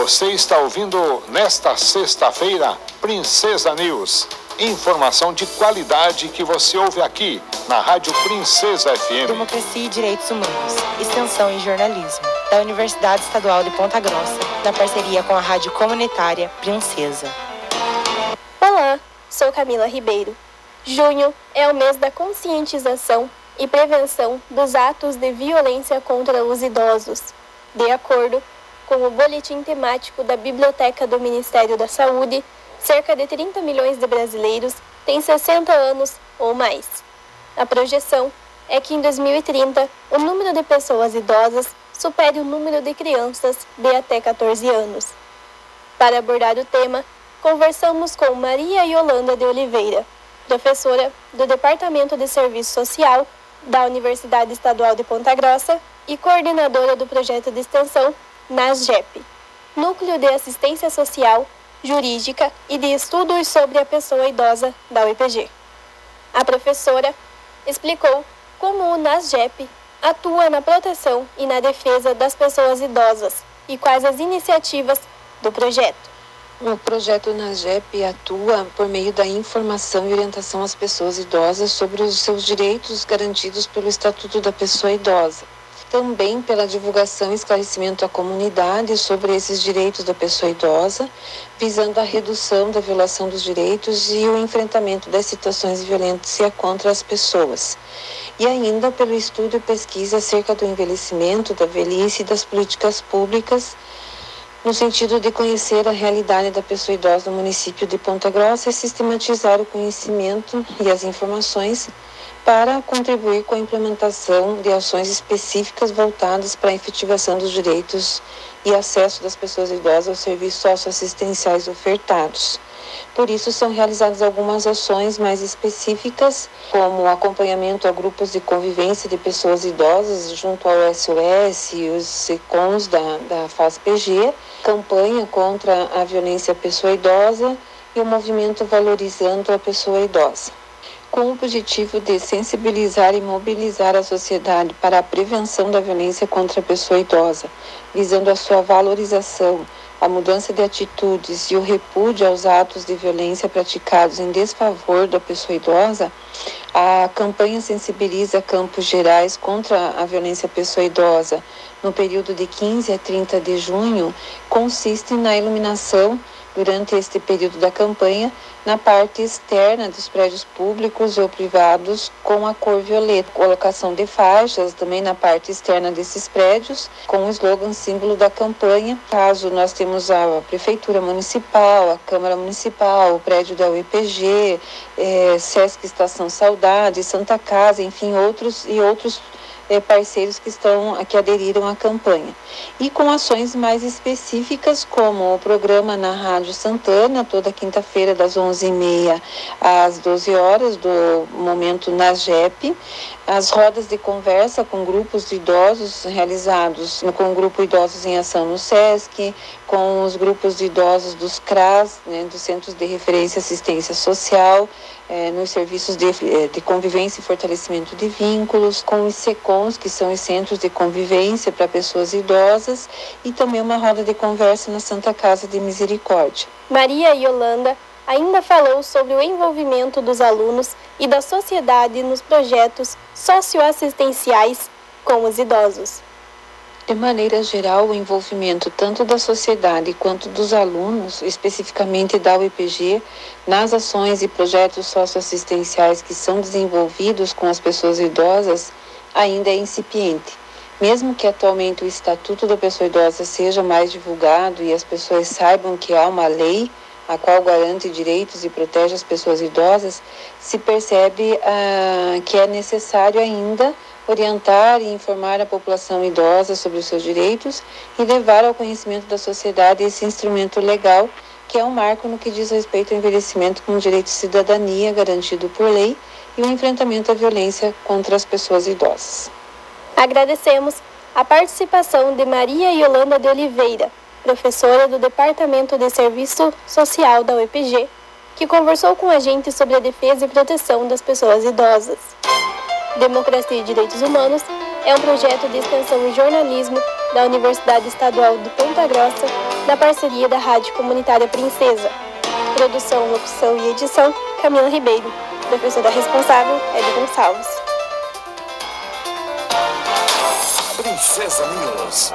Você está ouvindo nesta sexta-feira Princesa News. Informação de qualidade que você ouve aqui na Rádio Princesa FM. Democracia e Direitos Humanos, Extensão e Jornalismo, da Universidade Estadual de Ponta Grossa, na parceria com a Rádio Comunitária Princesa. Olá, sou Camila Ribeiro. Junho é o mês da conscientização e prevenção dos atos de violência contra os idosos. De acordo com o boletim temático da Biblioteca do Ministério da Saúde, cerca de 30 milhões de brasileiros têm 60 anos ou mais. A projeção é que em 2030 o número de pessoas idosas supere o número de crianças de até 14 anos. Para abordar o tema, conversamos com Maria Yolanda de Oliveira, professora do Departamento de Serviço Social da Universidade Estadual de Ponta Grossa e coordenadora do projeto de extensão NASGEP, Núcleo de Assistência Social, Jurídica e de Estudos sobre a Pessoa Idosa da UEPG. A professora explicou como o NASGEP atua na proteção e na defesa das pessoas idosas e quais as iniciativas do projeto. O projeto NASGEP atua por meio da informação e orientação às pessoas idosas sobre os seus direitos garantidos pelo Estatuto da Pessoa Idosa também pela divulgação e esclarecimento à comunidade sobre esses direitos da pessoa idosa, visando a redução da violação dos direitos e o enfrentamento das situações violência contra as pessoas. E ainda pelo estudo e pesquisa acerca do envelhecimento, da velhice e das políticas públicas no sentido de conhecer a realidade da pessoa idosa no município de Ponta Grossa e sistematizar o conhecimento e as informações para contribuir com a implementação de ações específicas voltadas para a efetivação dos direitos e acesso das pessoas idosas aos serviços socioassistenciais ofertados. Por isso, são realizadas algumas ações mais específicas, como acompanhamento a grupos de convivência de pessoas idosas junto ao SOS e os SECONs da, da FASPG, campanha contra a violência à pessoa idosa e o movimento Valorizando a Pessoa Idosa com o objetivo de sensibilizar e mobilizar a sociedade para a prevenção da violência contra a pessoa idosa, visando a sua valorização, a mudança de atitudes e o repúdio aos atos de violência praticados em desfavor da pessoa idosa, a campanha sensibiliza Campos Gerais contra a violência à pessoa idosa. No período de 15 a 30 de junho consiste na iluminação durante este período da campanha na parte externa dos prédios públicos ou privados com a cor violeta. Colocação de faixas também na parte externa desses prédios com o slogan símbolo da campanha. Caso nós temos a Prefeitura Municipal, a Câmara Municipal, o prédio da UEPG, é, Sesc Estação Saudade, Santa Casa, enfim, outros e outros é, parceiros que estão que aderiram à campanha. E com ações mais específicas, como o programa na Rádio Santana, toda quinta-feira, das 11h30 às 12 horas, do momento na JEP, as rodas de conversa com grupos de idosos realizados com o grupo Idosos em Ação no SESC, com os grupos de idosos dos CRAS, né, dos Centros de Referência e Assistência Social, é, nos serviços de, é, de, convivência e fortalecimento de vínculos, com os SECONs, que são os Centros de Convivência para Pessoas Idosas, e também uma roda de conversa na Santa Casa de Misericórdia. Maria Yolanda ainda falou sobre o envolvimento dos alunos e da sociedade nos projetos socioassistenciais com os idosos. De maneira geral, o envolvimento tanto da sociedade quanto dos alunos, especificamente da UEPG, nas ações e projetos socioassistenciais que são desenvolvidos com as pessoas idosas, ainda é incipiente. Mesmo que atualmente o Estatuto da Pessoa Idosa seja mais divulgado e as pessoas saibam que há uma lei a qual garante direitos e protege as pessoas idosas, se percebe ah, que é necessário ainda orientar e informar a população idosa sobre os seus direitos e levar ao conhecimento da sociedade esse instrumento legal que é um marco no que diz respeito ao envelhecimento como direito de cidadania garantido por lei e o enfrentamento à violência contra as pessoas idosas. Agradecemos a participação de Maria Yolanda de Oliveira, professora do Departamento de Serviço Social da UEPG, que conversou com a gente sobre a defesa e proteção das pessoas idosas. Democracia e Direitos Humanos é um projeto de extensão e jornalismo da Universidade Estadual de Ponta Grossa da parceria da Rádio Comunitária Princesa. Produção, locução e edição, Camila Ribeiro. Professora responsável, Ed Gonçalves. Princesa News.